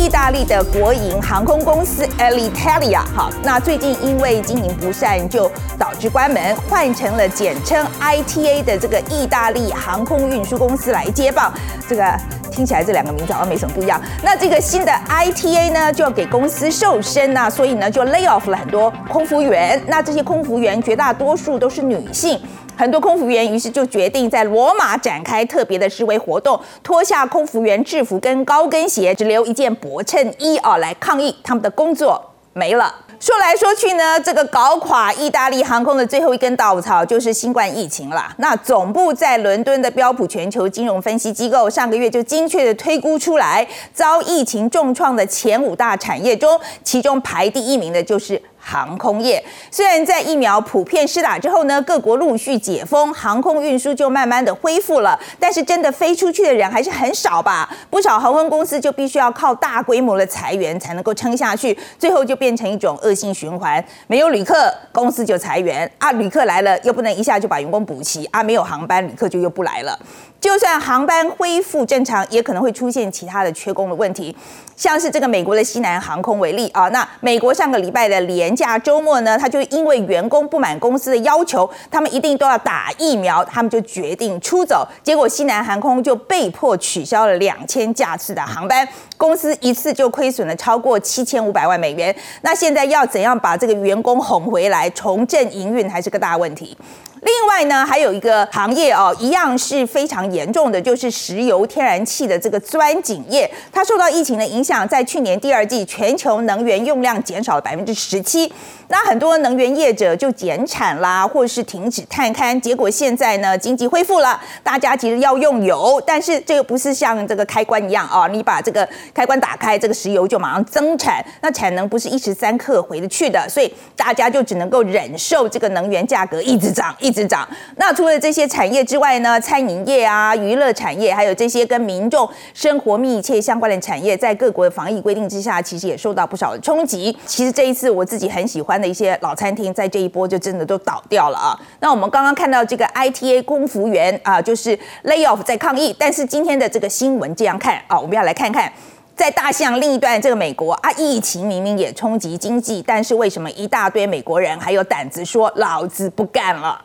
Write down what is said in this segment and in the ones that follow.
意大利的国营航空公司 Alitalia，哈，那最近因为经营不善，就导致关门，换成了简称 ITA 的这个意大利航空运输公司来接棒。这个听起来这两个名字好像没什么不一样。那这个新的 ITA 呢，就要给公司瘦身呐，所以呢就 lay off 了很多空服员。那这些空服员绝大多数都是女性。很多空服员于是就决定在罗马展开特别的示威活动，脱下空服员制服跟高跟鞋，只留一件薄衬衣啊，来抗议他们的工作没了。说来说去呢，这个搞垮意大利航空的最后一根稻草就是新冠疫情了。那总部在伦敦的标普全球金融分析机构上个月就精确的推估出来，遭疫情重创的前五大产业中，其中排第一名的就是。航空业虽然在疫苗普遍施打之后呢，各国陆续解封，航空运输就慢慢的恢复了，但是真的飞出去的人还是很少吧？不少航空公司就必须要靠大规模的裁员才能够撑下去，最后就变成一种恶性循环。没有旅客，公司就裁员啊；旅客来了，又不能一下就把员工补齐啊；没有航班，旅客就又不来了。就算航班恢复正常，也可能会出现其他的缺工的问题，像是这个美国的西南航空为例啊，那美国上个礼拜的连假周末呢，他就因为员工不满公司的要求，他们一定都要打疫苗，他们就决定出走，结果西南航空就被迫取消了两千架次的航班，公司一次就亏损了超过七千五百万美元，那现在要怎样把这个员工哄回来，重振营运还是个大问题。另外呢，还有一个行业哦，一样是非常严重的，就是石油天然气的这个钻井业，它受到疫情的影响，在去年第二季全球能源用量减少了百分之十七。那很多能源业者就减产啦，或是停止探勘，结果现在呢，经济恢复了，大家其实要用油，但是这个不是像这个开关一样啊，你把这个开关打开，这个石油就马上增产，那产能不是一时三刻回得去的，所以大家就只能够忍受这个能源价格一直涨，一直涨。那除了这些产业之外呢，餐饮业啊、娱乐产业，还有这些跟民众生活密切相关的产业，在各国的防疫规定之下，其实也受到不少的冲击。其实这一次我自己很喜欢。的一些老餐厅在这一波就真的都倒掉了啊！那我们刚刚看到这个 ITA 工服员啊，就是 lay off 在抗议。但是今天的这个新闻这样看啊，我们要来看看，在大象另一端这个美国啊，疫情明明也冲击经济，但是为什么一大堆美国人还有胆子说老子不干了？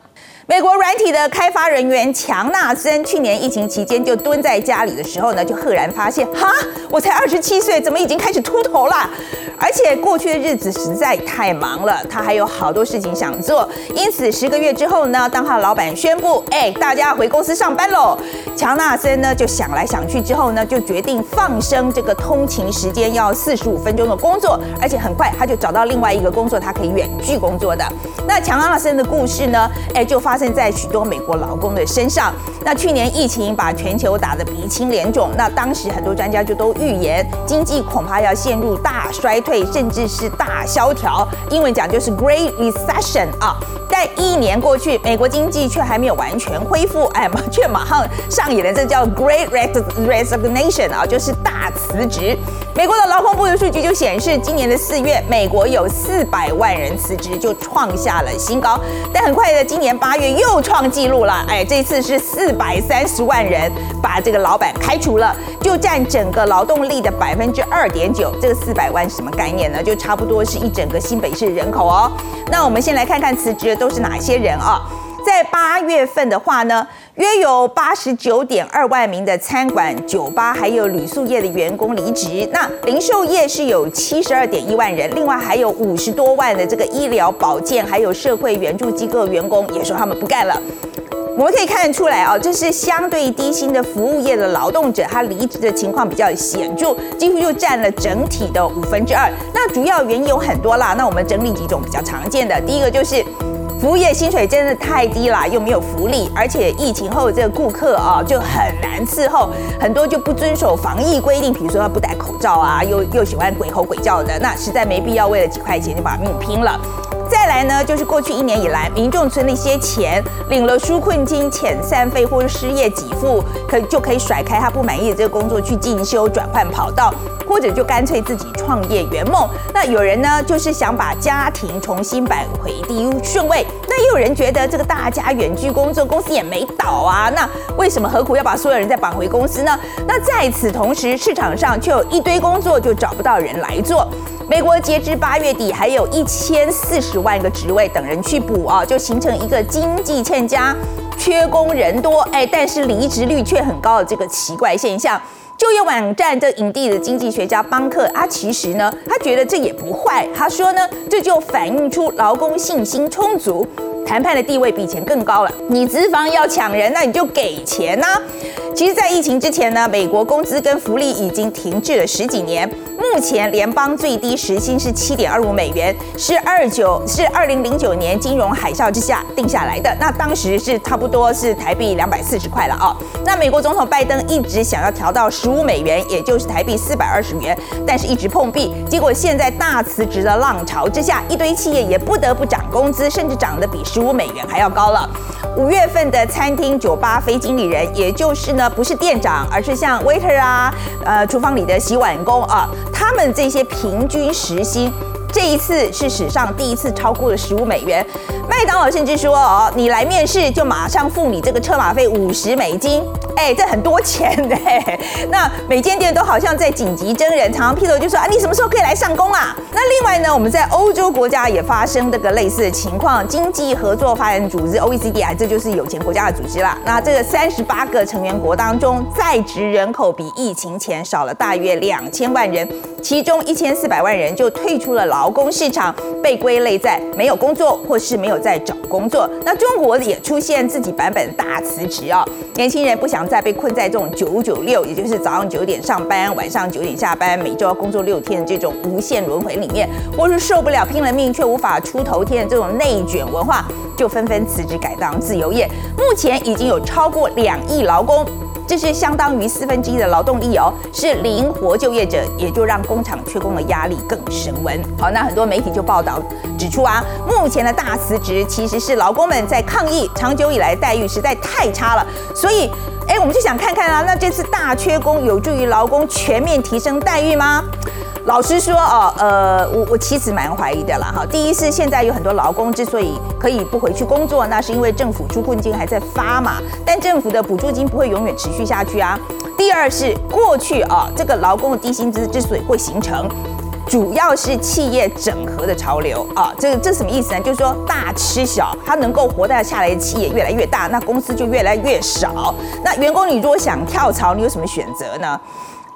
美国软体的开发人员强纳森去年疫情期间就蹲在家里的时候呢，就赫然发现，哈，我才二十七岁，怎么已经开始秃头了？而且过去的日子实在太忙了，他还有好多事情想做。因此十个月之后呢，当他的老板宣布，哎，大家回公司上班喽，强纳森呢就想来想去之后呢，就决定放生这个通勤时间要四十五分钟的工作，而且很快他就找到另外一个工作，他可以远距工作的。那强纳森的故事呢，哎，就发。发生在许多美国劳工的身上。那去年疫情把全球打得鼻青脸肿，那当时很多专家就都预言经济恐怕要陷入大衰退，甚至是大萧条。英文讲就是 Great Recession 啊。但一年过去，美国经济却还没有完全恢复，哎，却马上上演了这叫 Great Resignation 啊，就是大辞职。美国的劳工部的数据就显示，今年的四月，美国有四百万人辞职，就创下了新高。但很快的，今年八月又创纪录了，哎，这次是四百三十万人把这个老板开除了，就占整个劳动力的百分之二点九。这个四百万什么概念呢？就差不多是一整个新北市人口哦。那我们先来看看辞职都是哪些人啊？在八月份的话呢？约有八十九点二万名的餐馆、酒吧还有旅宿业的员工离职，那零售业是有七十二点一万人，另外还有五十多万的这个医疗保健还有社会援助机构员工也说他们不干了。我们可以看得出来啊，这是相对低薪的服务业的劳动者，他离职的情况比较显著，几乎就占了整体的五分之二。那主要原因有很多啦，那我们整理几种比较常见的，第一个就是。服务业薪水真的太低了，又没有福利，而且疫情后这个顾客啊就很难伺候，很多就不遵守防疫规定，比如说他不戴口罩啊，又又喜欢鬼吼鬼叫的，那实在没必要为了几块钱就把命拼了。在来呢，就是过去一年以来，民众存了一些钱，领了纾困金、遣散费或者失业给付，可就可以甩开他不满意的这个工作去进修、转换跑道，或者就干脆自己创业圆梦。那有人呢，就是想把家庭重新摆回第一顺位。那也有人觉得这个大家远距工作，公司也没倒啊，那为什么何苦要把所有人再绑回公司呢？那在此同时，市场上却有一堆工作就找不到人来做。美国截至八月底，还有一千四十万个职位等人去补啊，就形成一个经济欠佳、缺工人多，哎，但是离职率却很高的这个奇怪现象。就业网站这影帝的经济学家邦克，他其实呢，他觉得这也不坏。他说呢，这就反映出劳工信心充足，谈判的地位比以前更高了。你资方要抢人，那你就给钱呐。其实，在疫情之前呢，美国工资跟福利已经停滞了十几年。目前联邦最低时薪是七点二五美元，是二九是二零零九年金融海啸之下定下来的。那当时是差不多是台币两百四十块了啊。那美国总统拜登一直想要调到十五美元，也就是台币四百二十元，但是一直碰壁。结果现在大辞职的浪潮之下，一堆企业也不得不涨工资，甚至涨得比十五美元还要高了。五月份的餐厅、酒吧非经理人，也就是呢，不是店长，而是像 waiter 啊，呃，厨房里的洗碗工啊，他们这些平均时薪。这一次是史上第一次超过了十五美元，麦当劳甚至说哦，你来面试就马上付你这个车马费五十美金，哎，这很多钱的。那每间店都好像在紧急征人，常常劈头就说啊，你什么时候可以来上工啊？那另外呢，我们在欧洲国家也发生这个类似的情况，经济合作发展组织 OECD 啊，这就是有钱国家的组织啦。那这个三十八个成员国当中，在职人口比疫情前少了大约两千万人，其中一千四百万人就退出了劳。工市场被归类在没有工作或是没有在找工作。那中国也出现自己版本大辞职啊，年轻人不想再被困在这种九九六，也就是早上九点上班，晚上九点下班，每周要工作六天的这种无限轮回里面，或是受不了拼了命却无法出头天的这种内卷文化，就纷纷辞职改当自由业。目前已经有超过两亿劳工。这是相当于四分之一的劳动力哦，是灵活就业者，也就让工厂缺工的压力更升温。好，那很多媒体就报道指出啊，目前的大辞职其实是劳工们在抗议，长久以来待遇实在太差了。所以，哎，我们就想看看啊，那这次大缺工有助于劳工全面提升待遇吗？老实说哦，呃，我我其实蛮怀疑的啦哈。第一是现在有很多劳工之所以可以不回去工作，那是因为政府纾困金还在发嘛，但政府的补助金不会永远持续下去啊。第二是过去啊，这个劳工的低薪资之所以会形成，主要是企业整合的潮流啊。这个这什么意思呢？就是说大吃小，它能够活得下来的企业越来越大，那公司就越来越少。那员工你如果想跳槽，你有什么选择呢？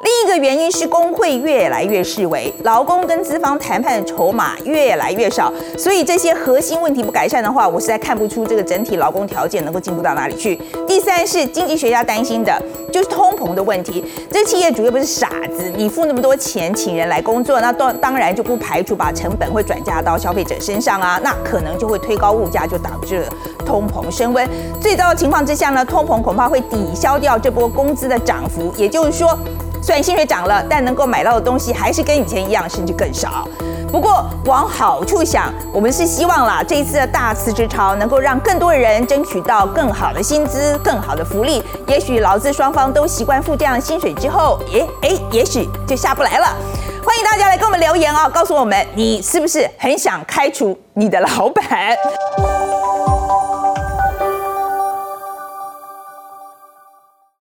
另一个原因是工会越来越示威，劳工跟资方谈判的筹码越来越少，所以这些核心问题不改善的话，我实在看不出这个整体劳工条件能够进步到哪里去。第三是经济学家担心的就是通膨的问题，这企业主又不是傻子，你付那么多钱请人来工作，那当当然就不排除把成本会转嫁到消费者身上啊，那可能就会推高物价，就导致通膨升温。最糟的情况之下呢，通膨恐怕会抵消掉这波工资的涨幅，也就是说。虽然薪水涨了，但能够买到的东西还是跟以前一样，甚至更少。不过往好处想，我们是希望啦，这一次的大辞职潮能够让更多人争取到更好的薪资、更好的福利。也许劳资双方都习惯付这样薪水之后，诶诶，也许就下不来了。欢迎大家来跟我们留言啊，告诉我们你是不是很想开除你的老板。